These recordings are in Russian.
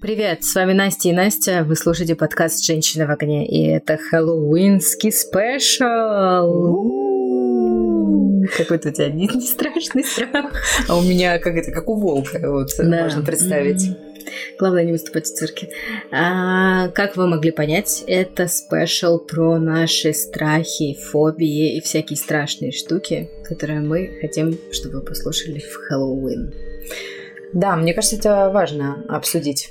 Привет, с вами Настя и Настя. Вы слушаете подкаст «Женщина в огне», и это хэллоуинский special. Какой-то у тебя не, не страшный страх. А у меня как это, как у волка, вот Да. можно представить. Главное не выступать в цирке. А, как вы могли понять, это special про наши страхи, фобии и всякие страшные штуки, которые мы хотим, чтобы вы послушали в Хэллоуин. Да, мне кажется, это важно обсудить.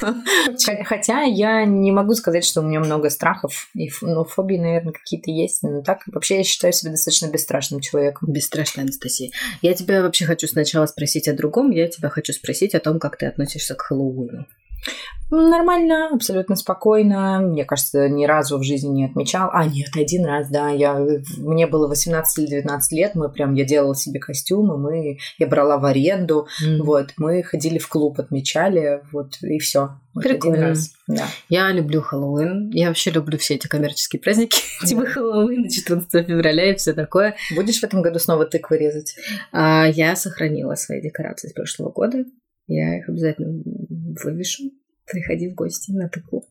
Хо- Хотя я не могу сказать, что у меня много страхов, и ну, фобии, наверное, какие-то есть. Но так вообще я считаю себя достаточно бесстрашным человеком. Бесстрашная Анастасия. Я тебя вообще хочу сначала спросить о другом. Я тебя хочу спросить о том, как ты относишься к Хэллоуину. Ну, Нормально, абсолютно спокойно. Мне кажется, ни разу в жизни не отмечал. А, нет, один раз, да. Я, мне было 18 или 19 лет, мы прям, я делала себе костюмы, мы, я брала в аренду, вот, мы ходили в клуб, отмечали, вот, и все. Прикольно. Да. Я люблю Хэллоуин. Я вообще люблю все эти коммерческие праздники. Типа Хэллоуин, 14 февраля и все такое. Будешь в этом году снова тыквы резать? А я сохранила свои декорации с прошлого года. Я их обязательно вывешу. Приходи в гости на тыкву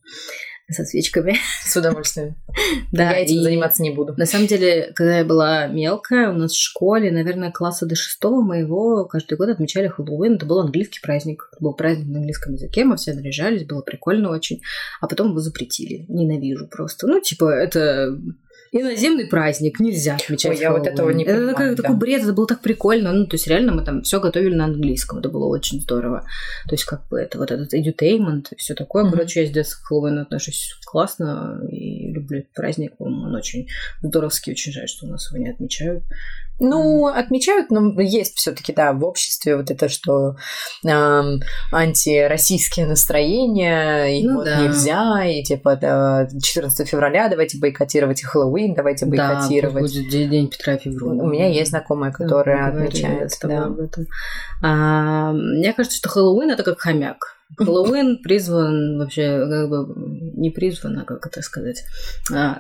со свечками. С удовольствием. Да, я этим и заниматься не буду. На самом деле, когда я была мелкая, у нас в школе, наверное, класса до шестого моего каждый год отмечали Хэллоуин. Это был английский праздник. Это был праздник на английском языке. Мы все наряжались, было прикольно очень. А потом его запретили. Ненавижу просто. Ну, типа, это иноземный праздник, нельзя отмечать Ой, я вот этого не Это понимаю, такой, да. такой бред, это было так прикольно. Ну, то есть, реально мы там все готовили на английском. Это было очень здорово. То есть, как бы это вот этот edutainment и все такое. Мгм. Короче, я с детства к Хэллоуину отношусь классно и люблю этот праздник. Он очень здоровский, очень жаль, что у нас его не отмечают. Ну, отмечают, но есть все-таки, да, в обществе вот это, что эм, антироссийские настроения, и Ну вот да. нельзя, и типа да, 14 февраля давайте бойкотировать и Хэллоуин, давайте Да, бойкотировать. пусть будет день, день Петра Февронова. У меня есть знакомая, которая говорили отмечает. да. об этом. А, мне кажется, что Хэллоуин это как хомяк. Хэллоуин призван вообще, как бы, не призван, а как это сказать, а,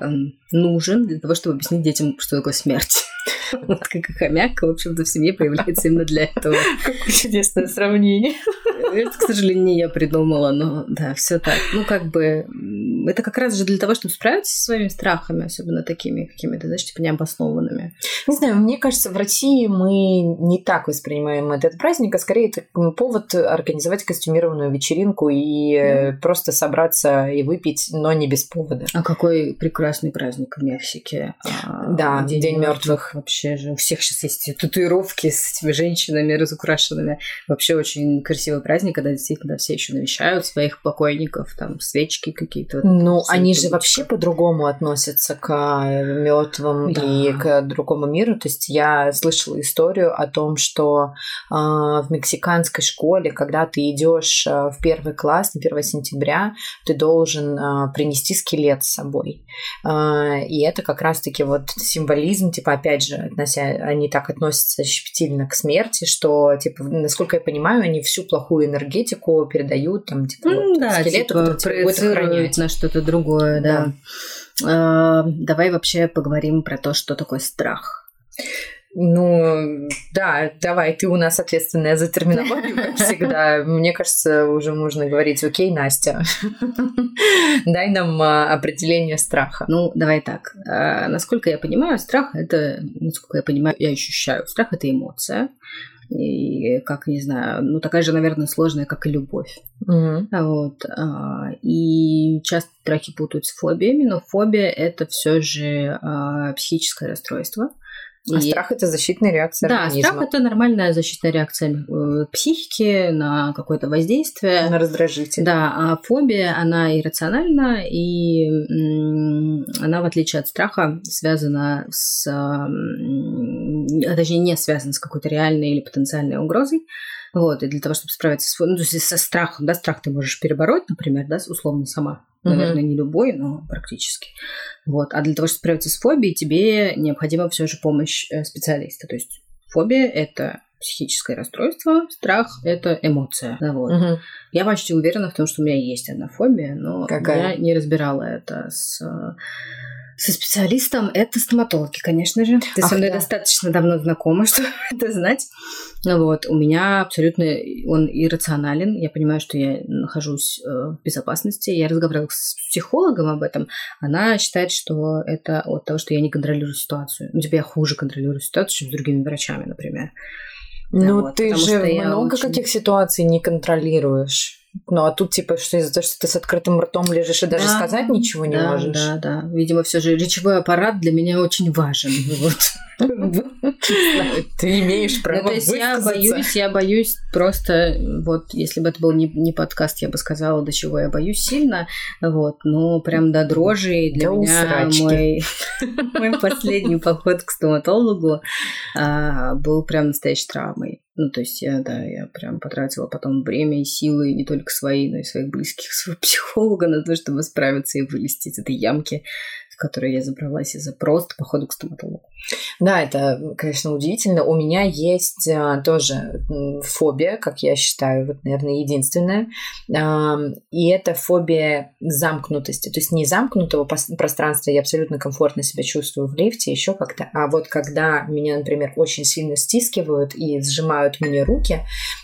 нужен для того, чтобы объяснить детям, что такое смерть. Вот как и хомяк, в общем-то, в семье появляется именно для этого. Какое чудесное сравнение. Это, к сожалению, не я придумала, но да, все так. Ну, как бы, это как раз же для того, чтобы справиться со своими страхами, особенно такими какими-то, знаешь, типа необоснованными. Не знаю, мне кажется, в России мы не так воспринимаем этот праздник, а скорее это повод организовать костюмированную вечеринку и э, просто собраться и выпить, но не без повода. А какой прекрасный праздник в Мексике. А, Да, День мертвых. Вообще же у всех сейчас есть татуировки с этими женщинами разукрашенными. Вообще очень красивый праздник, когда действительно все еще навещают своих покойников, там свечки какие-то. вот Ну, они же вообще по-другому относятся к мертвым Да. и к другому миру. То есть я слышала историю о том, что а, в мексиканской школе, когда ты идешь а, в первый класс на 1 сентября, ты должен а, принести скелет с собой. А, и это как раз-таки вот символизм, типа, опять же, относя, они так относятся щепетильно к смерти, что, типа, насколько я понимаю, они всю плохую энергетику передают, там, типа, Ну, вот, да, скелету, типа, который тебя будет охранять. на что-то другое, да. А, давай вообще поговорим про то, что такое страх. Ну, да, давай, ты у нас ответственная за терминологию, как всегда. Мне кажется, уже можно говорить, окей, Настя, дай нам а, определение страха. Ну, давай так. А, насколько я понимаю, страх это, насколько я понимаю, я ощущаю, страх это эмоция. И как, не знаю, ну такая же, наверное, сложная, как и любовь. А Вот. а, И часто страхи путают с фобиями, но фобия это все же а, психическое расстройство. А И- страх это защитная реакция Да, организма страх это нормальная защитная реакция э, психики на какое-то воздействие. на раздражитель. Да, а фобия, она иррациональна, и она, в отличие от страха, связана с... а, Точнее, не связана с какой-то реальной или потенциальной угрозой. Вот, и для того, чтобы справиться с... Ну, то есть со страхом, да, страх ты можешь перебороть, например, да, условно сама. Наверное, не любой, но практически. Вот. А для того, чтобы справиться с фобией, тебе необходима все же помощь э, специалиста. То есть фобия – это психическое расстройство, страх – это эмоция. Да, вот. Мгм. Я почти уверена в том, что у меня есть одна фобия, но Какая? я не разбирала это с Со специалистом это стоматологи, конечно же. Ты Ах, со мной да. достаточно давно знакома, чтобы это знать. Вот. У меня абсолютно он иррационален. Я понимаю, что я нахожусь э, в безопасности. Я разговаривала с психологом об этом. Она считает, что это от того, что я не контролирую ситуацию. Ну, типа я хуже контролирую ситуацию, чем с другими врачами, например. Ну, вот, ты же много очень... каких ситуаций не контролируешь. Ну, а тут, типа, что из-за того, что ты с открытым ртом лежишь и даже да, сказать ничего не да, можешь. Да, да. Видимо, все же речевой аппарат для меня очень важен. Ты имеешь право ну, то есть я боюсь, я боюсь просто, вот, если бы это был не, подкаст, я бы сказала, до чего я боюсь сильно, вот, но прям до дрожи для меня мой, мой последний поход к стоматологу а, был прям настоящей травмой. Ну, то есть я, да, я прям потратила потом время и силы не только свои, но и своих близких, своего психолога на то, чтобы справиться и вылезти из этой ямки, в которой я забралась из-за просто походу к стоматологу. Да, это, конечно, удивительно. У меня есть а, тоже фобия, как я считаю, вот, наверное, единственная. И это фобия замкнутости. То есть не замкнутого пространства, я абсолютно комфортно себя чувствую в лифте, еще как-то. А вот когда меня, например, очень сильно стискивают и сжимают мне руки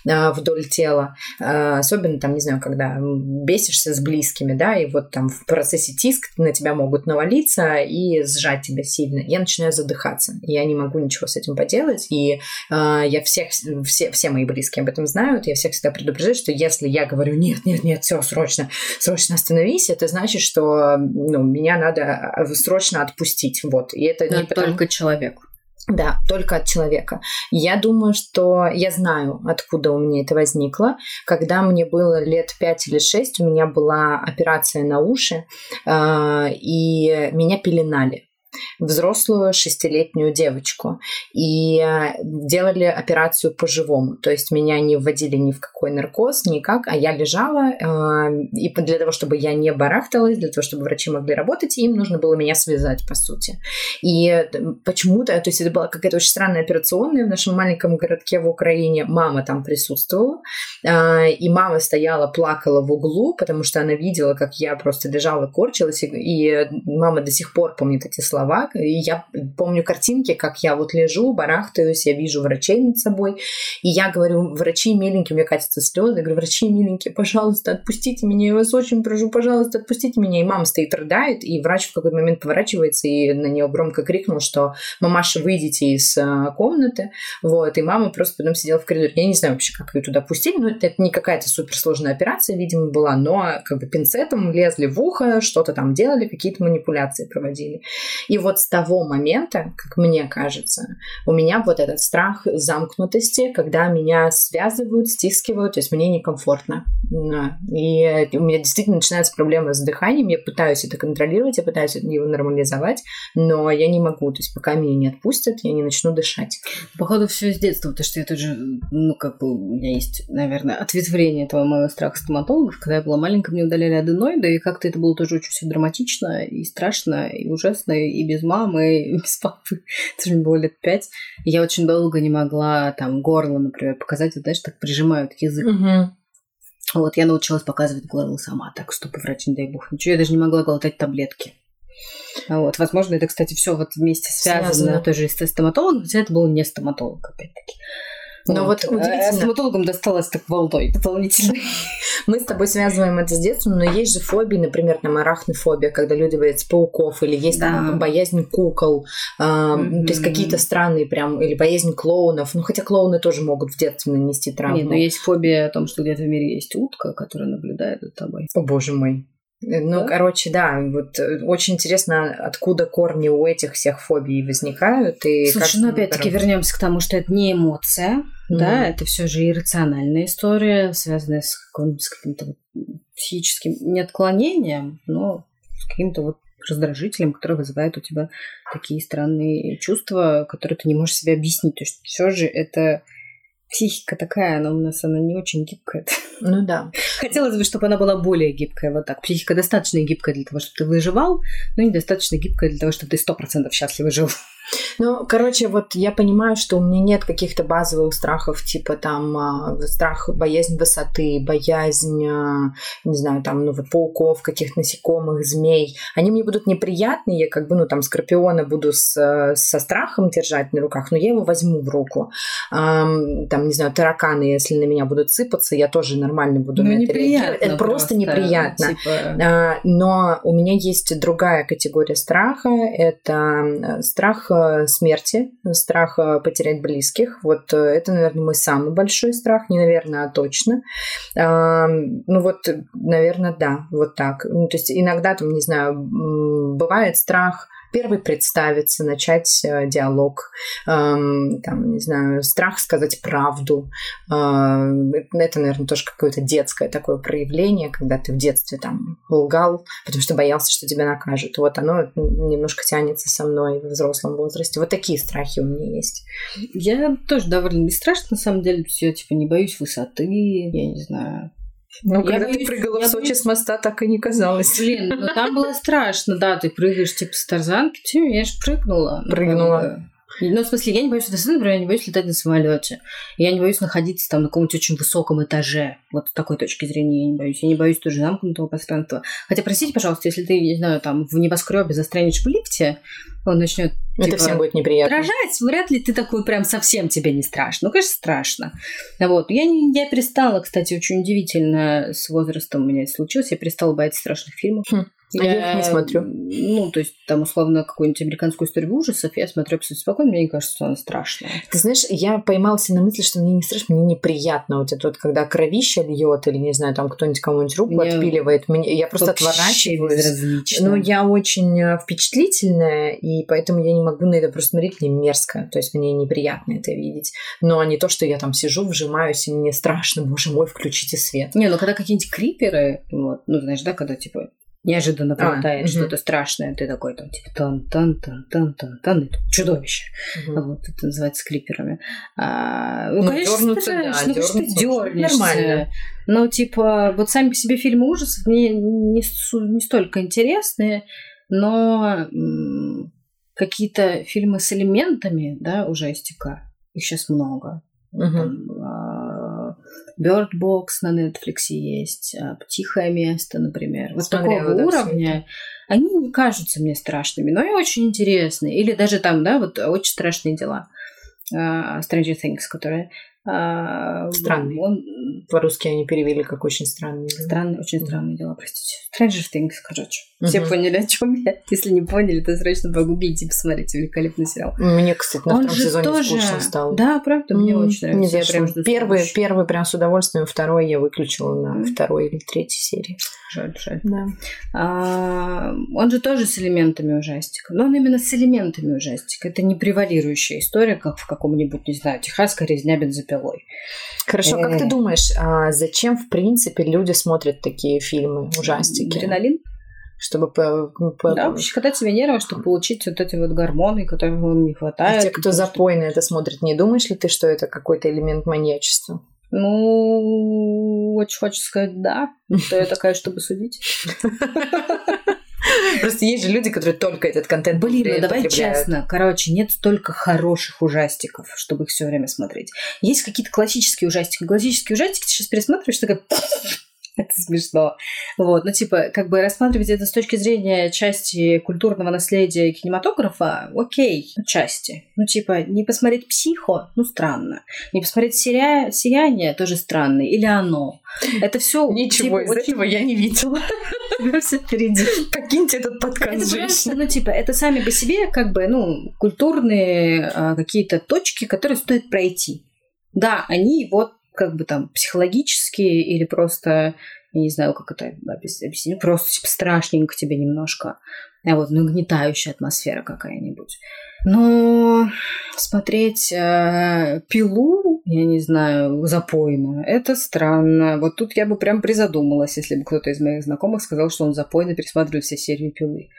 а, вдоль тела, а, особенно там, не знаю, когда бесишься с близкими, да, и вот там в процессе тиск на тебя могут навалиться и сжать тебя сильно, я начинаю задыхаться задыхаться. Я не могу ничего с этим поделать. И э, я всех, все, все мои близкие об этом знают. Я всех всегда предупреждаю, что если я говорю, нет, нет, нет, все, срочно, срочно остановись, это значит, что ну, меня надо а, срочно отпустить. Вот. И это Но не потому... только человеку. Да, только от человека. Я думаю, что я знаю, откуда у меня это возникло. Когда мне было лет 5 или 6, у меня была операция на уши, э, и меня пеленали взрослую шестилетнюю девочку. И э, делали операцию по-живому. То есть меня не вводили ни в какой наркоз, никак, а я лежала, э, и для того, чтобы я не барахталась, для того, чтобы врачи могли работать, им нужно было меня связать, по сути. И э, почему-то, то есть это была какая-то очень странная операционная в нашем маленьком городке в Украине. Мама там присутствовала, и мама стояла, плакала в углу, потому что она видела, как я просто лежала, корчилась, и мама до сих пор помнит эти слова слова. И я помню картинки, как я вот лежу, барахтаюсь, я вижу врачей над собой. И я говорю, врачи миленькие, у меня катятся слезы. Я говорю, врачи миленькие, пожалуйста, отпустите меня, я вас очень прошу, пожалуйста, отпустите меня. И мама стоит, рыдает, и врач в какой-то момент поворачивается и на нее громко крикнул, что мамаша, выйдите из а, комнаты. Вот, и мама просто потом сидела в коридоре. Я не знаю вообще, как ее туда пустили, но это не какая-то суперсложная операция, видимо, была, но как бы пинцетом лезли в ухо, что-то там делали, какие-то манипуляции проводили. И вот с того момента, как мне кажется, у меня вот этот страх замкнутости, когда меня связывают, стискивают, то есть мне некомфортно. И у меня действительно начинаются проблемы с дыханием, я пытаюсь это контролировать, я пытаюсь его нормализовать, но я не могу, то есть пока меня не отпустят, я не начну дышать. Походу, все с детства, потому что я тоже, ну, как бы, у меня есть, наверное, ответвление этого моего страха стоматологов. Когда я была маленькая, мне удаляли аденоиды, и как-то это было тоже очень все драматично и страшно, и ужасно, и без мамы, и без папы. Это мне было лет пять. И я очень долго не могла там горло, например, показать. Вот, знаешь, так прижимают язык. Угу. Вот я научилась показывать горло сама, так чтобы врач, не дай бог, ничего. Я даже не могла глотать таблетки. Вот, возможно, это, кстати, все вот вместе связано, связано. тоже с стоматологом, хотя это был не стоматолог, опять-таки. Но вот, вот удивительно. Стоматологам досталось так волной дополнительно. Мы с тобой связываем это с детством, но есть же фобии, например, там арахнофобия, когда люди боятся пауков, или есть да. там боязнь кукол, э, mm-hmm. то есть какие-то странные прям, или боязнь клоунов. Ну, хотя клоуны тоже могут в детстве нанести травму. Нет, но есть фобия о том, что где-то в мире есть утка, которая наблюдает за тобой. О, боже мой. Ну, да? короче, да, вот э, очень интересно, откуда корни у этих всех фобий возникают. И Слушай, ну опять-таки вернемся к тому, что это не эмоция, mm-hmm. да, это все же иррациональная история, связанная с, с каким-то психическим не отклонением, но с каким-то вот раздражителем, который вызывает у тебя такие странные чувства, которые ты не можешь себе объяснить. То есть все же это психика такая, она у нас она не очень гибкая. Ну да. Хотелось бы, чтобы она была более гибкая. Вот так. Психика достаточно гибкая для того, чтобы ты выживал, но недостаточно гибкая для того, чтобы ты сто процентов счастливо жил. Ну, короче, вот я понимаю, что у меня нет каких-то базовых страхов, типа там а, страх, боязнь высоты, боязнь, а, не знаю, там, ну, вот пауков, каких-то насекомых, змей. Они мне будут неприятные, я как бы, ну, там, скорпиона буду с, со страхом держать на руках, но я его возьму в руку. Там, не знаю, тараканы, если на меня будут сыпаться, я тоже нормально буду ну, на это реагировать. Это просто, просто неприятно. Типа... Но у меня есть другая категория страха. Это страх э, смерти, страх э, потерять близких. Вот э, это, наверное, мой самый большой страх. Не наверное, а точно. Ну вот, наверное, да, вот так. Ну, то есть иногда, там, не знаю, бывает страх первый представиться, начать э, диалог, эм, там, не знаю, страх сказать правду. Э, это, наверное, тоже какое-то детское такое проявление, когда ты в детстве там лгал, потому что боялся, что тебя накажут. Вот оно немножко тянется со мной в взрослом возрасте. Вот такие страхи у меня есть. Я тоже довольно бесстрашна, на самом деле. Я, типа, не боюсь высоты, я не знаю, ну, когда боюсь, ты прыгала в Сочи боюсь... с моста, так и не казалось. Блин, ну там было страшно, да, ты прыгаешь типа с тарзанки, я же прыгнула. Ну, прыгнула. Ну, в смысле, я не боюсь высоты, например, я не боюсь летать на самолете. Я не боюсь находиться там на каком-нибудь очень высоком этаже. Вот с такой точки зрения я не боюсь. Я не боюсь тоже замкнутого пространства. Хотя, простите, пожалуйста, если ты, не знаю, там в небоскребе застрянешь в лифте, он начнет это типа, всем будет неприятно. Дрожать, вряд ли ты такой прям совсем тебе не страшно. Ну, конечно, страшно. Вот. Я, не, я перестала, кстати, очень удивительно с возрастом у меня это случилось. Я перестала бояться страшных фильмов. Хм. Я, я их не смотрю. Ну, то есть, там, условно, какую-нибудь американскую историю ужасов я смотрю абсолютно спокойно, мне не кажется, что она страшная. Ты знаешь, я поймалась на мысли, что мне не страшно, мне неприятно. Вот это вот, когда кровища льет, или, не знаю, там кто-нибудь кому-нибудь руку мне отпиливает, мне, я просто отворачиваюсь. Но я очень э, впечатлительная, и поэтому я не могу на это просто смотреть, мне мерзко. То есть, мне неприятно это видеть. Но не то, что я там сижу, вжимаюсь, и мне страшно, боже мой, включите свет. Не, ну когда какие-нибудь криперы, вот, ну, знаешь, да, когда, типа, неожиданно прилетает а, что-то угу. страшное, ты такой там типа тан тан тан тан тан тан это чудовище. Угу. Вот это называется клиперами. А, ну, ну, конечно, дернуться, да, ну, что дернешься. Нормально. Но типа вот сами по себе фильмы ужасов мне не, не столько интересные, но какие-то фильмы с элементами, да, ужастика, их сейчас много. Угу. Там, а, Bird Box на Netflix есть, а, Тихое место, например. Вот Смотрела, такого да, уровня. Они не кажутся мне страшными, но и очень интересные. Или даже там, да, вот очень страшные дела. Uh, Stranger Things, которые а, странный. Он... По-русски они перевели как очень странный. Странные, очень странные дела, простите. Stranger Things, короче. Все поняли, о чем я. Если не поняли, то срочно погуглите и посмотрите. Великолепный сериал. Мне, кстати, на втором сезоне тоже... скучно стало. Да, правда, мне очень нравится. Я прям первый, первый прям с удовольствием, второй я выключила на второй или третьей серии. Жаль, жаль. Да. А, он же тоже с элементами ужастика. Но он именно с элементами ужастика. Это не превалирующая история, как в каком-нибудь, не знаю, техасской резня бензопилой. Хорошо, как ты э. думаешь, а зачем, в принципе, люди смотрят такие фильмы, ужастики? Адреналин? чтобы по, ну, по... Да, щекотать себе нервы, чтобы получить вот эти вот гормоны, которых вам не хватает. А те, кто запойно что... это смотрит, не думаешь ли ты, что это какой-то элемент маньячества? Ну, очень хочется сказать да. Кто я такая, чтобы судить? Просто есть же люди, которые только этот контент Блин, ну давай честно. Короче, нет столько хороших ужастиков, чтобы их все время смотреть. Есть какие-то классические ужастики. Классические ужастики ты сейчас пересматриваешь, такая это смешно. Вот, ну, типа, как бы рассматривать это с точки зрения части культурного наследия кинематографа, окей, части. Ну, типа, не посмотреть «Психо», ну, странно. Не посмотреть «Сия... «Сияние», тоже странно. Или «Оно». Это все Ничего типа, из очень... этого я не видела. все впереди. Покиньте этот подкаст, женщина. Ну, типа, это сами по себе, как бы, ну, культурные а, какие-то точки, которые стоит пройти. Да, они вот как бы там психологические или просто, я не знаю, как это объяснить, просто типа страшненько тебе немножко, а вот нагнетающая атмосфера какая-нибудь. Но смотреть э, пилу я не знаю, запойно. Это странно. Вот тут я бы прям призадумалась, если бы кто-то из моих знакомых сказал, что он запойно пересматривает все серии пилы.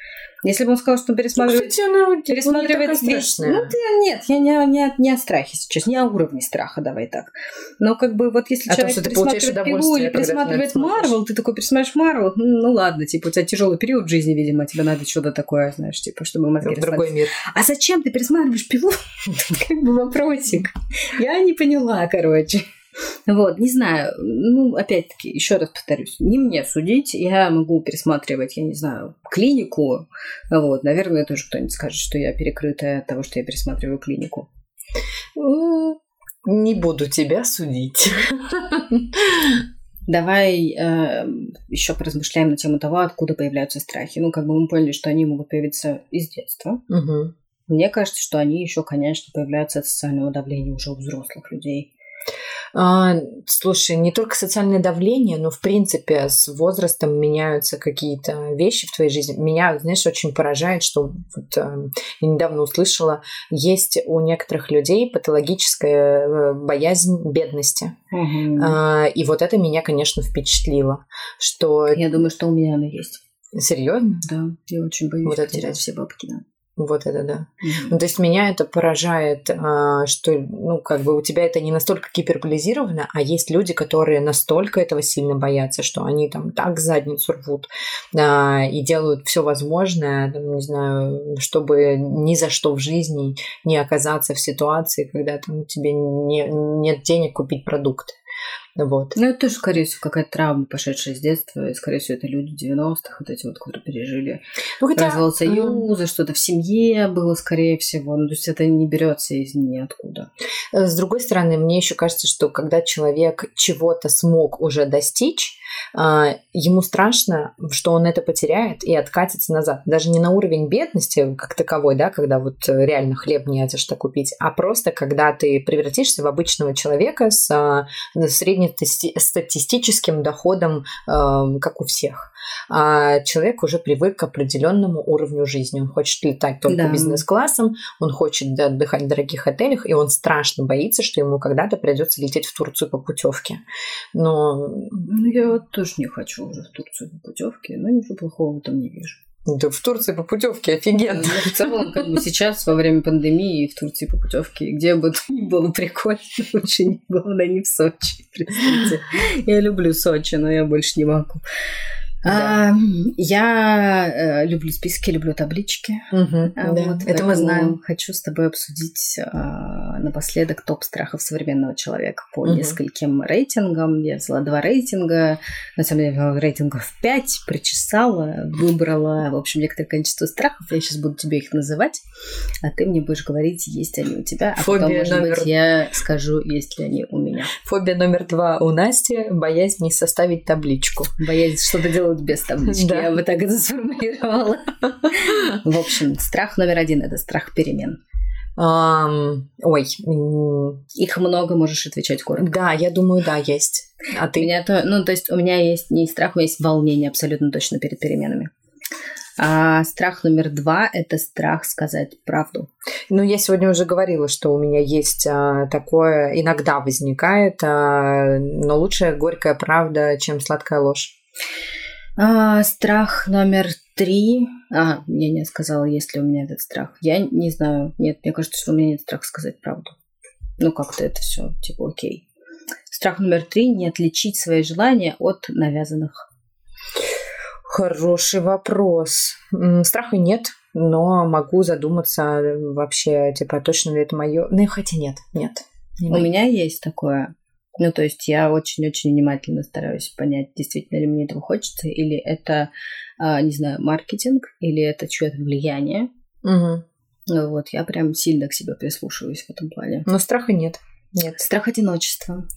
Если бы он сказал, что он пересматривает... Ну, кстати, она пересматривает не весь... Ну, ты, нет, я не, не, не о страхе сейчас, не о уровне страха, давай так. Но как бы вот если том, человек получаешь пересматривает пилу или пересматривает. Марвел, ты такой пересматриваешь Марвел, ну ладно, типа у тебя тяжелый период в жизни, видимо, тебе надо что-то такое, знаешь, типа, чтобы мозги в другой мир. а зачем ты пересматриваешь пилу? Тут как бы вопросик. Я не поняла, короче. Вот, не знаю, ну, опять-таки, еще раз повторюсь, не мне судить, я могу пересматривать, я не знаю, клинику, вот, наверное, тоже кто-нибудь скажет, что я перекрытая от того, что я пересматриваю клинику. Не буду тебя судить. Давай э, еще поразмышляем на тему того, откуда появляются страхи. Ну, как бы мы поняли, что они могут появиться из детства. Мгм. Мне кажется, что они еще, конечно, появляются от социального давления уже у взрослых людей. А, слушай, не только социальное давление, но в принципе с возрастом меняются какие-то вещи в твоей жизни. Меня, знаешь, очень поражает, что вот, э, я недавно услышала, есть у некоторых людей патологическая э, боязнь бедности. А, и вот это меня, конечно, впечатлило, что Я думаю, что у меня она есть. серьезно, Да, я очень боюсь Вот это потерять да. все бабки, да. Вот это да. Ну, то есть меня это поражает, а, что, ну, как бы у тебя это не настолько гиперболизировано, а есть люди, которые настолько этого сильно боятся, что они там так задницу рвут а, и делают все возможное, там, не знаю, чтобы ни за что в жизни не оказаться в ситуации, когда там тебе не, нет денег купить продукты. Вот. Ну, это тоже, скорее всего, какая-то травма, пошедшая с детства. И, скорее всего, это люди 90-х, вот эти вот, которые пережили Ну, хотя, развал союза, что-то в семье было, скорее всего. Ну, то есть это не берется из ниоткуда. Э, С другой стороны, мне еще кажется, что когда человек чего-то смог уже достичь, а, ему страшно, что он это потеряет и откатится назад. Даже не на уровень бедности как таковой, да, когда вот э, реально хлеб не за что купить, а просто когда ты превратишься в обычного человека с а, среднестатистическим доходом, а, как у всех. А человек уже привык к определенному уровню жизни. Он хочет летать только Да. бизнес-классом, он хочет отдыхать в дорогих отелях, и он страшно боится, что ему когда-то придется лететь в Турцию по путевке. Но Ну, я тоже не хочу уже в Турцию по путевке, но ничего плохого в этом не вижу. Да, в Турции по путевке офигенно. Ну, в целом, как бы сейчас, во время пандемии, в Турции по путевке, где бы то ни было прикольно, лучше не, главное не в Сочи, простите. Я люблю Сочи, но я больше не могу. Да. А, я э, люблю списки, люблю таблички. Мгм, А да, вот это мы знаем. Хочу с тобой обсудить а, напоследок топ страхов современного человека по Мгм. нескольким рейтингам. Я взяла два рейтинга. На самом деле, рейтингов пять, причесала, выбрала, в общем, некоторое количество страхов. Я сейчас буду тебе их называть, а ты мне будешь говорить, есть они у тебя, а потом, Фобия может номер- быть, я скажу, есть ли они у меня. Фобия номер два у Насти – боязнь не составить табличку. Боязнь что-то делать без таблички. Да. Я бы так это сформулировала. В общем, страх номер один – это страх перемен. Ой, Их много, можешь отвечать коротко. да, я думаю, да, есть. А У ты? меня то, ну, то есть у меня есть не страх, у меня есть волнение абсолютно точно перед переменами. А страх номер два – это страх сказать правду. Ну, я сегодня уже говорила, что у меня есть а, такое, иногда возникает, а, но лучше горькая правда, чем сладкая ложь. А, страх номер три. А, я не сказала, есть ли у меня этот страх. Я не знаю. Нет, мне кажется, что у меня нет страха сказать правду. Ну, как-то это все, типа, окей. Страх номер три – не отличить свои желания от навязанных. Хороший вопрос. Страха нет, но могу задуматься вообще, типа, точно ли это мое. Ну, хотя нет, нет. не У моё. меня есть такое. Ну, то есть я очень-очень внимательно стараюсь понять, действительно ли мне этого хочется, или это, а, не знаю, маркетинг, или это чье-то влияние. Мгм. Ну, Вот, я прям сильно к себе прислушиваюсь в этом плане. Но страха нет. Нет. Страх одиночества.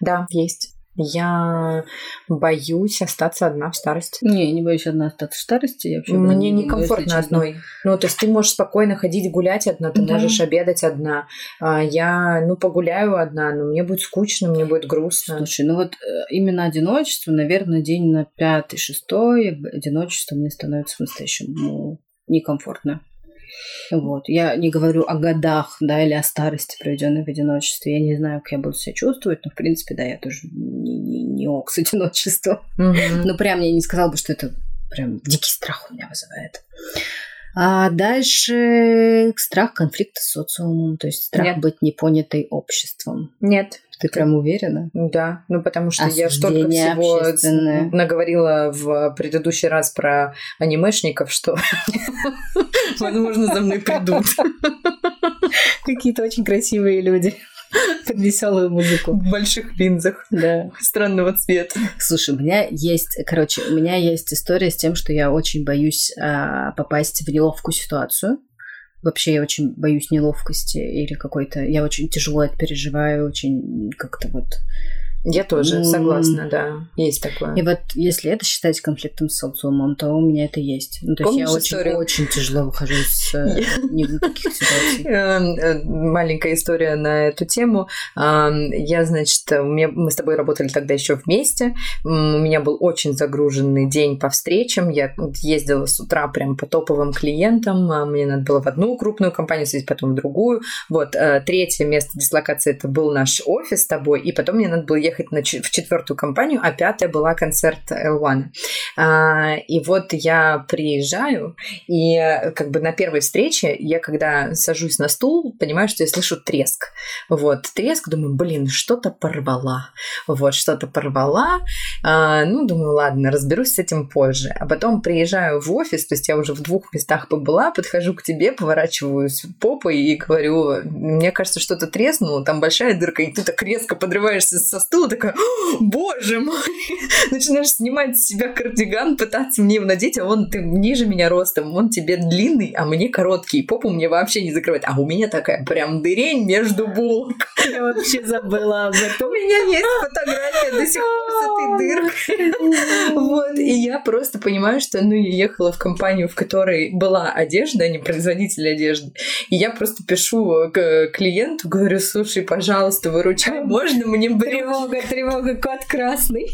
Да, есть. Я боюсь остаться одна в старости. Не, не боюсь одна остаться в старости. Я вообще Мне не некомфортно одной. Ну, то есть ты можешь спокойно ходить гулять одна, ты Да. можешь обедать одна. А я, ну, погуляю одна, но мне будет скучно, мне будет грустно. Слушай, ну вот э, именно одиночество, наверное, день на пятый, шестой, одиночество мне становится по-настоящему некомфортно. Вот. Я не говорю о годах, да, или о старости, проведенной в одиночестве. Я не знаю, как я буду себя чувствовать, но, в принципе, да, я тоже не, не, не ок с одиночеством. Mm-hmm. Ну, прям я не сказала бы, что это прям дикий страх у меня вызывает. А дальше страх конфликта с социумом, то есть страх Нет. быть непонятой обществом. Нет. Ты прям уверена? Да, ну потому что я столько всего наговорила в предыдущий раз про анимешников, что, возможно, за мной придут. Какие-то очень красивые люди. Под веселую музыку. В больших линзах. Да. Странного цвета. Слушай, у меня есть, короче, у меня есть история с тем, что я очень боюсь а, попасть в неловкую ситуацию. Вообще я очень боюсь неловкости или какой-то... Я очень тяжело это переживаю, очень как-то вот я тоже согласна, да, есть такое. И вот если это считать конфликтом с социумом, то у меня это есть. Ну, то Помнишь есть я очень, очень тяжело выхожу из э, таких ситуаций. Эм, э, маленькая история на эту тему. Я, значит, мы с тобой работали тогда еще вместе. У меня был очень загруженный день по встречам. Я ездила с утра прям по топовым клиентам. А мне надо было в одну крупную компанию съездить, потом в другую. Вот, э, третье место дислокации это был наш офис с тобой, и потом мне надо было ехать ехать на, в четвертую компанию, а пятая была концерт L1. А, и вот я приезжаю, и как бы на первой встрече я, когда сажусь на стул, понимаю, что я слышу треск. Вот, треск, думаю, блин, что-то порвала. Вот, что-то порвала. А, ну, думаю, ладно, разберусь с этим позже. А потом приезжаю в офис, то есть я уже в двух местах побыла, подхожу к тебе, поворачиваюсь попой и говорю, мне кажется, что-то треснуло, там большая дырка, и ты так резко подрываешься со стула, стула, такая, боже мой, начинаешь снимать с себя кардиган, пытаться мне его надеть, а он, ты ниже меня ростом, он тебе длинный, а мне короткий, попу мне вообще не закрывает, а у меня такая прям дырень между булок. Я вообще забыла об этом. У меня есть фотография до сих пор с этой дыркой. Вот, и я просто понимаю, что, ну, я ехала в компанию, в которой была одежда, а не производитель одежды, и я просто пишу к клиенту, говорю, слушай, пожалуйста, выручай, можно мне брелок тревога, тревога, кот красный.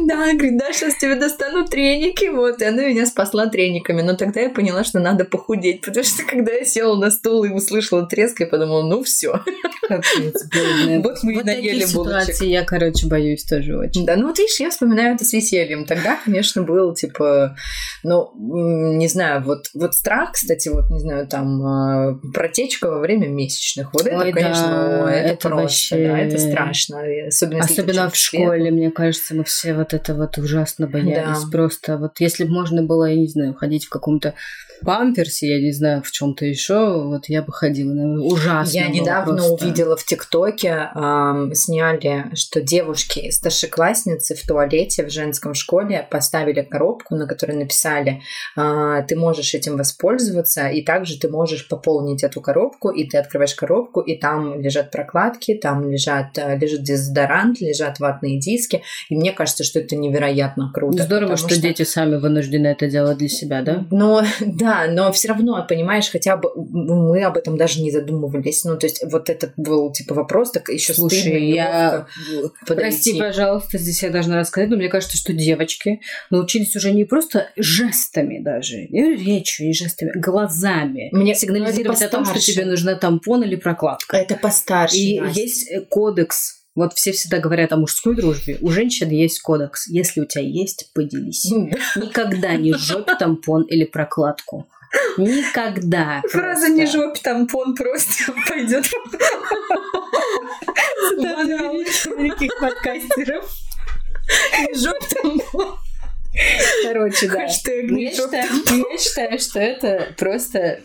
Да, говорит, да, сейчас тебе достану треники, вот, и она меня спасла трениками, но тогда я поняла, что надо похудеть, потому что когда я села на стул и услышала треск, я подумала, ну все. Вот мы и наели ситуации я, короче, боюсь тоже очень. Да, ну вот видишь, я вспоминаю это с весельем. Тогда, конечно, был, типа, ну, не знаю, вот, вот страх, кстати, вот, не знаю, там, а, протечка во время месячных. Вот это, конечно, это, просто, да, это страшно. Особенно Особенно в школе, мне кажется, мы все вот это вот ужасно боялись. Да. Просто вот если бы можно было, я не знаю, ходить в каком-то памперсе, я не знаю, в чем-то еще, вот я бы ходила, наверное, ужасно. Я недавно просто. увидела в ТикТоке, эм, сняли, что девушки, старшеклассницы в туалете в женском школе поставили коробку, на которой написали, э, ты можешь этим воспользоваться, и также ты можешь пополнить эту коробку, и ты открываешь коробку, и там лежат прокладки, там лежат, э, лежит дезодорант, лежат ватные диски, и мне кажется, что это невероятно круто. Здорово, что, что дети сами вынуждены это делать для себя, да? Ну, да, да, но все равно, понимаешь, хотя бы мы об этом даже не задумывались. Ну, то есть вот этот был типа вопрос, так еще Слушай, стыдно, я... Прости, пожалуйста, здесь я должна рассказать, но мне кажется, что девочки научились уже не просто жестами даже, не речью, не жестами, глазами. Мне сигнализировать о том, что тебе нужна тампон или прокладка. Это постарше. И Настя. есть кодекс вот все всегда говорят о мужской дружбе. У женщин есть кодекс. Если у тебя есть, поделись. Никогда не жопе тампон или прокладку. Никогда. Фраза просто. не жопе тампон просто пойдет. Великих подкастеров. Жопе тампон. Короче, да. Я считаю, я считаю, что это просто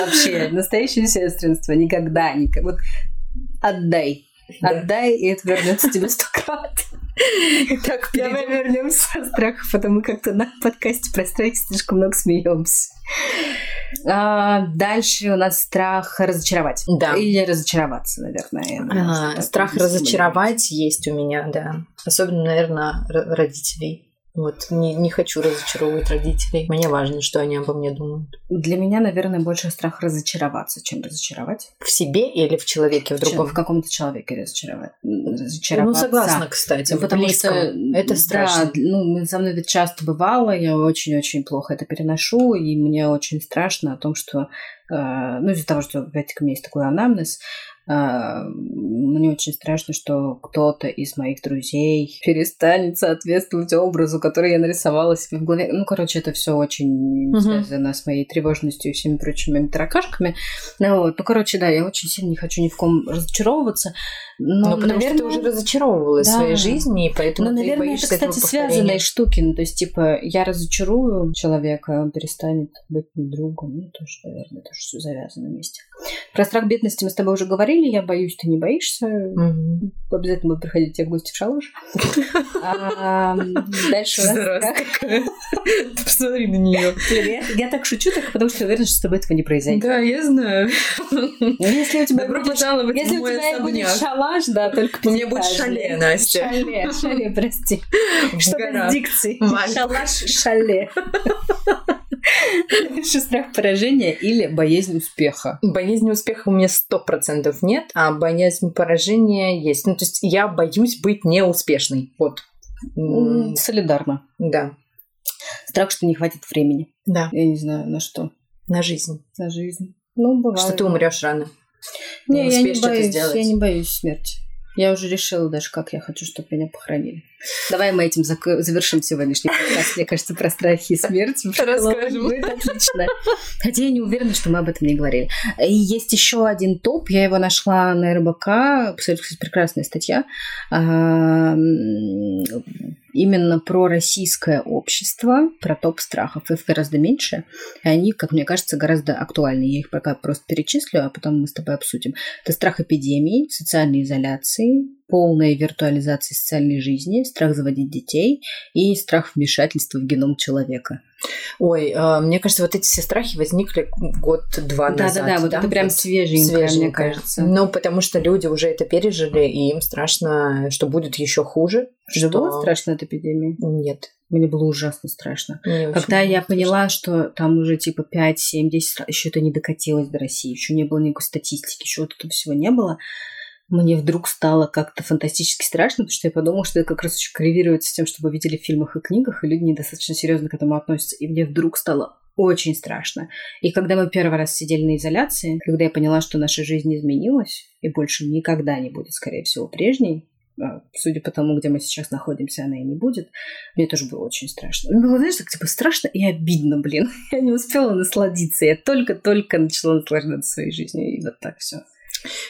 вообще настоящее сестринство. Никогда, никогда. Вот отдай Отдай, и это вернется тебе сто крат. Так, давай вернемся со страха, потому как-то на подкасте про страхи слишком много смеемся. А, дальше у нас страх разочаровать. Да. Или разочароваться, наверное. А, страх разочаровать есть у меня, да. Особенно, наверное, родителей. Вот не, не хочу разочаровывать родителей. Мне важно, что они обо мне думают. Для меня, наверное, больше страх разочароваться, чем разочаровать. В себе или в человеке, в другом? В каком-то человеке разочаровать. разочароваться. Ну, согласна, кстати. Ну, потому близком. что это страшно. Да, ну, со мной это часто бывало, я очень-очень плохо это переношу, и мне очень страшно о том, что э, ну, из-за того, что, опять-таки, у меня есть такой анамнез, мне очень страшно, что кто-то из моих друзей перестанет соответствовать образу, который я нарисовала себе в голове. Ну, короче, это все очень uh-huh. связано с моей тревожностью и всеми прочими таракашками. Ну, вот. ну, короче, да, я очень сильно не хочу ни в ком разочаровываться. Но, ну, потому наверное, что ты уже разочаровывалась да. в своей жизни, и поэтому Но, ты наверное, боишься это, кстати, связанные штуки. Ну, то есть, типа, я разочарую человека, он перестанет быть другом. Ну, тоже, наверное, тоже все завязано вместе. Про страх бедности мы с тобой уже говорили. Я боюсь, ты не боишься. Угу. Обязательно буду приходить тебе в гости в шалаш. А, дальше Посмотри на нее. Я так шучу, так потому что уверена, что с тобой этого не произойдет. Да, я знаю. Если у тебя Добро пожаловать особняк. шалаш, да, только У меня будет шале, Настя. Шале, шале, прости. Что-то с дикцией. Шалаш, шале. Дальше страх поражения или боязнь успеха? Боязнь успеха у меня сто процентов нет, а боязнь поражения есть. Ну, то есть я боюсь быть неуспешной. Вот. Солидарно. Да. Страх, что не хватит времени. Да. Я не знаю, на что. На жизнь. На жизнь. Ну, бывает. Что ты умрешь рано. Не, не я не боюсь, я не боюсь смерти. Я уже решила даже, как я хочу, чтобы меня похоронили. Давай мы этим завершим сегодняшний подкаст. Мне кажется, про страхи и смерть. Расскажем. Будет отлично. Хотя я не уверена, что мы об этом не говорили. И есть еще один топ. Я его нашла на РБК. Кстати, прекрасная статья именно про российское общество, про топ страхов. Их гораздо меньше, и они, как мне кажется, гораздо актуальнее. Я их пока просто перечислю, а потом мы с тобой обсудим. Это страх эпидемии, социальной изоляции, полной виртуализации социальной жизни, страх заводить детей и страх вмешательства в геном человека. Ой, э, мне кажется, вот эти все страхи возникли год-два да, назад. Да-да-да, вот это прям свеженькое, свеженькое, мне кажется. Ну, потому что люди уже это пережили, и им страшно, что будет еще хуже. Что было страшно от эпидемии? Нет. Мне было ужасно страшно. Мне Когда я страшно. поняла, что там уже типа 5, 7, 10 еще это не докатилось до России, еще не было никакой статистики, еще вот этого всего не было мне вдруг стало как-то фантастически страшно, потому что я подумала, что это как раз очень коррелируется с тем, что вы видели в фильмах и книгах, и люди недостаточно серьезно к этому относятся. И мне вдруг стало очень страшно. И когда мы первый раз сидели на изоляции, когда я поняла, что наша жизнь изменилась и больше никогда не будет, скорее всего, прежней, а, судя по тому, где мы сейчас находимся, она и не будет. Мне тоже было очень страшно. Ну, было, знаешь, так типа страшно и обидно, блин. Я не успела насладиться. Я только-только начала наслаждаться своей жизнью. И вот так все.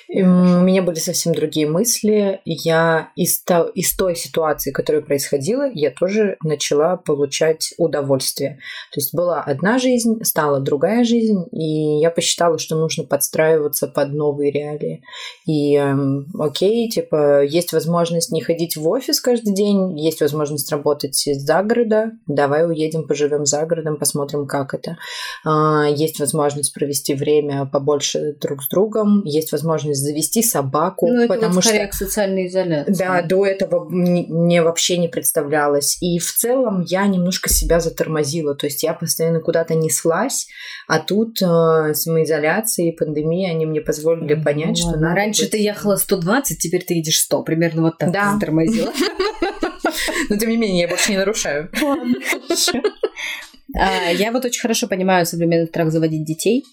У меня были совсем другие мысли. Я из, то, из той ситуации, которая происходила, я тоже начала получать удовольствие. То есть была одна жизнь, стала другая жизнь, и я посчитала, что нужно подстраиваться под новые реалии. И эм, окей, типа, есть возможность не ходить в офис каждый день, есть возможность работать из-за города, давай уедем, поживем за городом, посмотрим, как это. А, есть возможность провести время побольше друг с другом, есть возможность возможность завести собаку. Ну, это потому вот что к социальной изоляции. Да, до этого мне вообще не представлялось. И в целом я немножко себя затормозила. То есть я постоянно куда-то неслась, а тут э, самоизоляция и пандемия, они мне позволили понять, ну, что ладно. надо Раньше быть... ты ехала 120, теперь ты едешь 100. Примерно вот так да. затормозила. Но тем не менее, я больше не нарушаю. А, я вот очень хорошо понимаю современный страх заводить детей.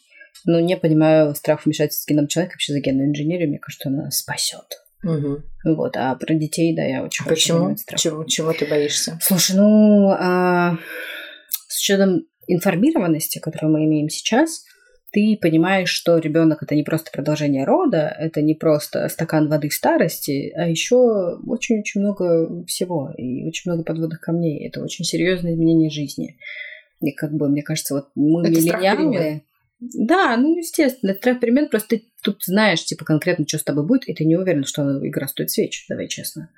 Но не понимаю страх вмешательства с геном человека вообще за генную инженерию. Мне кажется, она спасет. Угу. Вот, а про детей, да, я очень Почему? Чего, чего ты боишься? Слушай, ну, а, с учетом информированности, которую мы имеем сейчас, ты понимаешь, что ребенок это не просто продолжение рода, это не просто стакан воды старости, а еще очень-очень много всего и очень много подводных камней. Это очень серьезное изменение жизни. И как бы, мне кажется, вот мы это миллениалы, да, ну, естественно, это перемен, просто ты тут знаешь, типа, конкретно, что с тобой будет, и ты не уверен, что игра стоит свеч, давай честно.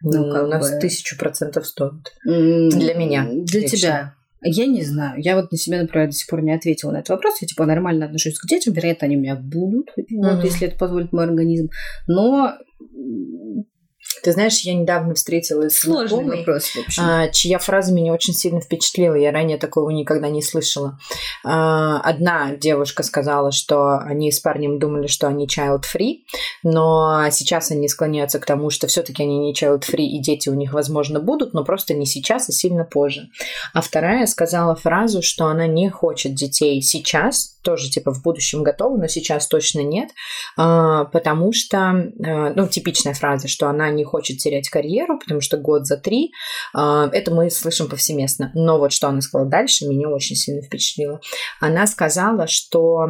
Ну, ну как у нас бы... тысячу процентов стоит. Для меня. Для лично. тебя. Я не знаю. Я вот на себя, например, до сих пор не ответила на этот вопрос. Я, типа, нормально отношусь к детям. Вероятно, они у меня будут, mm-hmm. вот, если это позволит мой организм. Но Ты знаешь, я недавно встретилась Сложный вопрос, в общем. а, чья фраза меня очень сильно впечатлила. Я ранее такого никогда не слышала. А, одна девушка сказала, что они с парнем думали, что они child-free, но сейчас они склоняются к тому, что все таки они не child-free, и дети у них, возможно, будут, но просто не сейчас, а сильно позже. А вторая сказала фразу, что она не хочет детей сейчас, тоже типа в будущем готова, но сейчас точно нет, а, потому что, а, ну, типичная фраза, что она не хочет терять карьеру, потому что год за три, а, это мы слышим повсеместно. Но вот что она сказала дальше, меня очень сильно впечатлило. Она сказала, что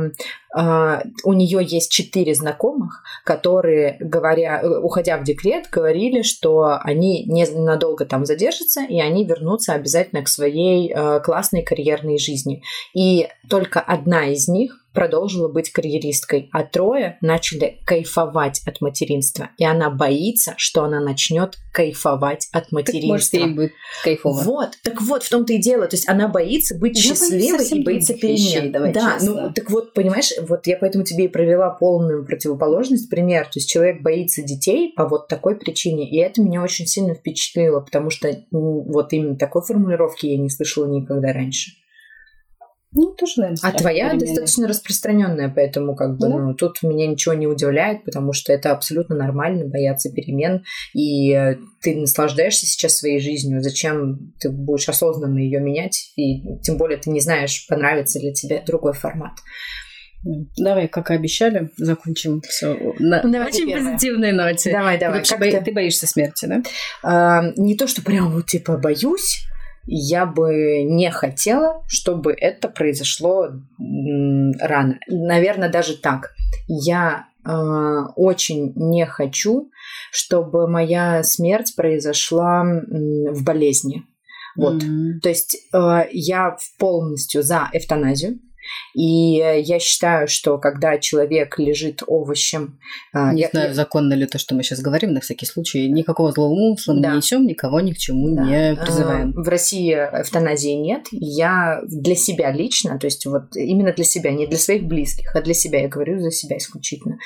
у нее есть четыре знакомых, которые, говоря, уходя в декрет, говорили, что они не надолго там задержатся, и они вернутся обязательно к своей классной карьерной жизни. И только одна из них продолжила быть карьеристкой, а трое начали кайфовать от материнства. И она боится, что она начнет кайфовать от материнства. Так, может, ей будет кайфово. Вот, так вот, в том-то и дело. То есть она боится быть я счастливой и боится перемен. Давай да, честно. ну так вот, понимаешь, вот я поэтому тебе и провела полную противоположность пример. То есть человек боится детей по вот такой причине, и это меня очень сильно впечатлило, потому что вот именно такой формулировки я не слышала никогда раньше. Ну, тоже, наверное, А твоя перемены. достаточно распространенная, поэтому как бы, да. ну, тут меня ничего не удивляет, потому что это абсолютно нормально, бояться перемен, и э, ты наслаждаешься сейчас своей жизнью, зачем ты будешь осознанно ее менять, и тем более ты не знаешь, понравится ли тебе другой формат. Давай, как и обещали, закончим все на давай очень первое. позитивной ноте. Давай, давай. Как ты... ты боишься смерти, да? А, не то, что прям вот типа боюсь, я бы не хотела, чтобы это произошло рано. Наверное, даже так. Я э, очень не хочу, чтобы моя смерть произошла в болезни. Вот. Mm-hmm. То есть э, я полностью за эвтаназию. И я считаю, что когда человек лежит овощем... А, не я, знаю, я... законно ли то, что мы сейчас говорим, на всякий случай. Никакого злого умысла да. не несем, никого ни к чему да. не призываем. В России эвтаназии нет. Я для себя лично, то есть вот именно для себя, не для своих близких, а для себя, я говорю за себя исключительно,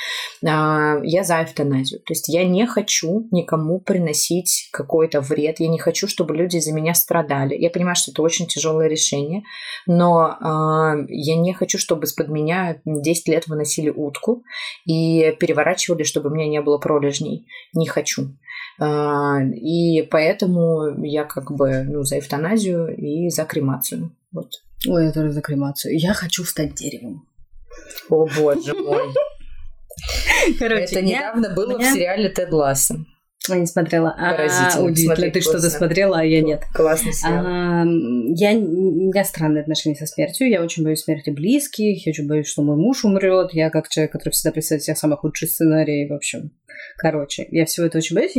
а, я за эвтаназию. То есть я не хочу никому приносить какой-то вред, я не хочу, чтобы люди за меня страдали. Я понимаю, что это очень тяжелое решение, но а, я не хочу, чтобы из-под меня 10 лет выносили утку и переворачивали, чтобы у меня не было пролежней. Не хочу. А, и поэтому я как бы ну, за эвтаназию и за кремацию. Вот. Ой, я тоже за кремацию. Я хочу стать деревом. О, боже мой. Короче, это недавно было в сериале Тед Ласса. Я не смотрела. А, удивительно, ты что-то смотрела, а я нет. Сериал. А, я, у меня странные отношения со смертью. Я очень боюсь смерти близких. Я очень боюсь, что мой муж умрет. Я как человек, который всегда представляет себе самый худший сценарий. В общем, Короче, я всего этого очень боюсь.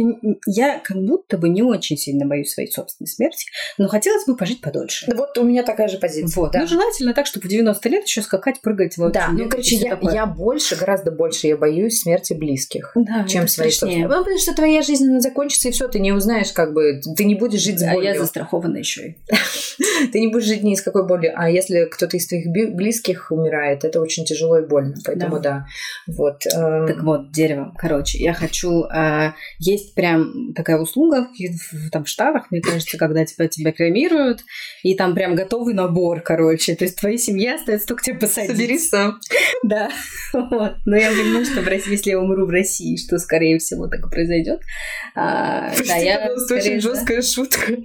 Я как будто бы не очень сильно боюсь своей собственной смерти, но хотелось бы пожить подольше. Вот у меня такая же позиция. Вот. Да. Ну, желательно так, чтобы в 90 лет еще скакать, прыгать. Вот, да, ну, короче, я, я больше, гораздо больше я боюсь смерти близких, да, чем своей собственной. Ну, потому что твоя жизнь закончится, и все, ты не узнаешь, как бы, ты не будешь жить с болью. А я застрахована еще и. Ты не будешь жить ни с какой болью. А если кто-то из твоих близких умирает, это очень тяжело и больно. Поэтому да. Вот. Эм. Так вот, дерево. Короче, я хочу... Э, есть прям такая услуга в, там, в Штатах, мне кажется, когда тебя, тебя кремируют, и там прям готовый набор, короче. То есть твоей семье остается только тебя посадить. Собери сам. Да. Вот. Но я понимаю, что в России, если я умру в России, что, скорее всего, так и произойдет. А, Прости, да, я, пожалуйста, очень жесткая шутка.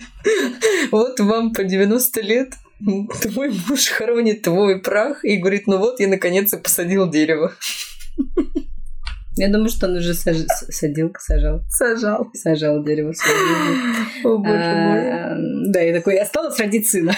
Вот вам по 90 лет твой муж хоронит твой прах и говорит, ну вот, я наконец-то посадил дерево. Я думаю, что он уже саж... садил, сажал. Сажал. Сажал дерево. О, боже а, мой. Да, я такой, осталось родить сына.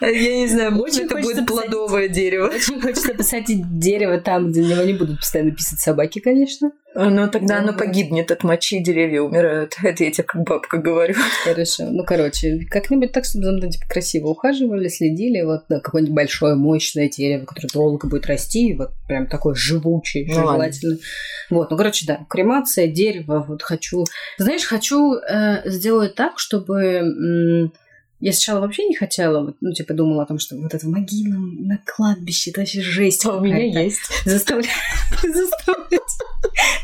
Я не знаю, может, это будет плодовое дерево. Очень хочется посадить дерево там, где на него не будут постоянно писать собаки, конечно. Ну, тогда оно погибнет от мочи, деревья умирают. Это я тебе как бабка говорю. Хорошо. Ну, короче, как-нибудь так, чтобы за мной типа, красиво ухаживали, следили. Вот да, какое-нибудь большое, мощное дерево, которое долго будет расти, вот прям такое живучее, ну, желательно. Ладно. Вот, ну, короче, да, кремация, дерево, вот хочу... Знаешь, хочу э, сделать так, чтобы... М- я сначала вообще не хотела, ну, типа, думала о том, что вот это могила на кладбище, это вообще жесть. А у меня есть. Заставлять. Заставлять.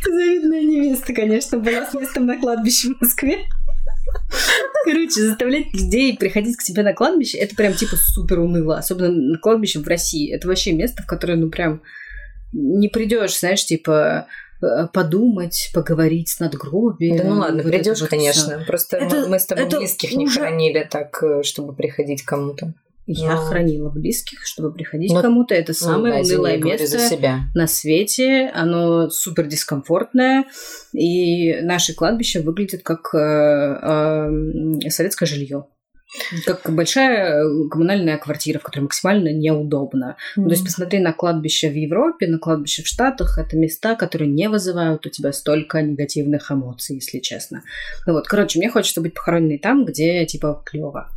Завидная невеста, конечно, была с местом на кладбище в Москве. Короче, заставлять людей приходить к тебе на кладбище, это прям типа супер уныло. Особенно на кладбище в России. Это вообще место, в которое, ну прям не придешь, знаешь, типа подумать, поговорить с надгробием. Да ну ладно, вот придешь, вот конечно. Все. Просто это, мы с тобой близких уже... не хранили так, э, чтобы приходить к кому-то. Я Но... хранила близких, чтобы приходить Но... к кому-то. Это самое ну, унылое место на свете. Оно супер дискомфортное. И наше кладбище выглядит как э, э, советское жилье. Как большая э, коммунальная квартира, в которой максимально неудобно. Mm-hmm. то есть посмотри на кладбище в Европе, на кладбище в Штатах. Это места, которые не вызывают у тебя столько негативных эмоций, если честно. Ну вот, короче, мне хочется быть похороненной там, где типа клево.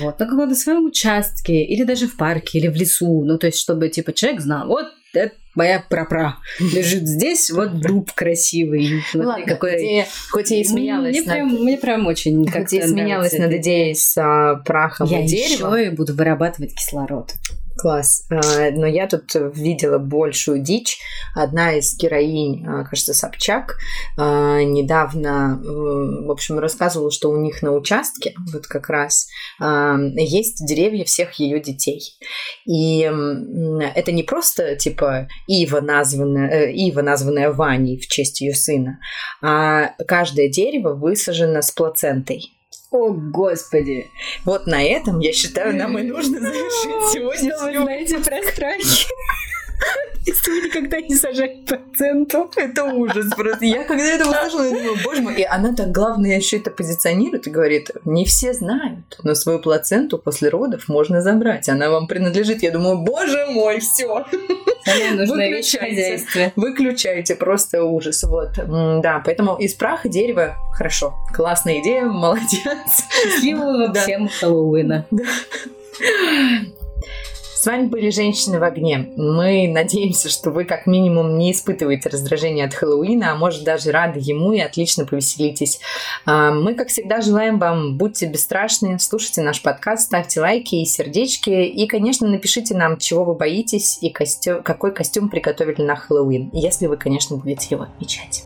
Вот, на каком-то своем участке, или даже в парке, или в лесу. Ну, то есть, чтобы типа человек знал, вот это моя прапра лежит здесь, вот дуб красивый. Ну ладно, какой... Где, хоть я и смеялась мне, над... прям, мне прям очень Хоть я и смеялась над идеей с а, прахом я и деревом. Я еще и буду вырабатывать кислород. Класс. А, но я тут видела большую дичь. Одна из героинь, а, кажется, Собчак, а, недавно, в общем, рассказывала, что у них на участке, вот как раз, есть деревья всех ее детей. И это не просто, типа, Ива, названная, э, Ива, названная Ваней в честь ее сына, а каждое дерево высажено с плацентой. О, Господи! Вот на этом, я считаю, нам и нужно завершить сегодня. Что вы знаете про страхи? Если вы никогда не сажать проценту. Это ужас просто. Я когда это услышала, я думаю, боже мой. И она так, главное, еще это позиционирует и говорит, не все знают, но свою плаценту после родов можно забрать. Она вам принадлежит. Я думаю, боже мой, все. Выключайте. Выключайте, просто ужас. Вот, да, поэтому из праха дерева хорошо. Классная идея, молодец. Счастливого всем Хэллоуина. С вами были «Женщины в огне». Мы надеемся, что вы как минимум не испытываете раздражение от Хэллоуина, а может даже рады ему и отлично повеселитесь. А, мы, как всегда, желаем вам будьте бесстрашны, слушайте наш подкаст, ставьте лайки и сердечки, и, конечно, напишите нам, чего вы боитесь и костюм, какой костюм приготовили на Хэллоуин, если вы, конечно, будете его отмечать.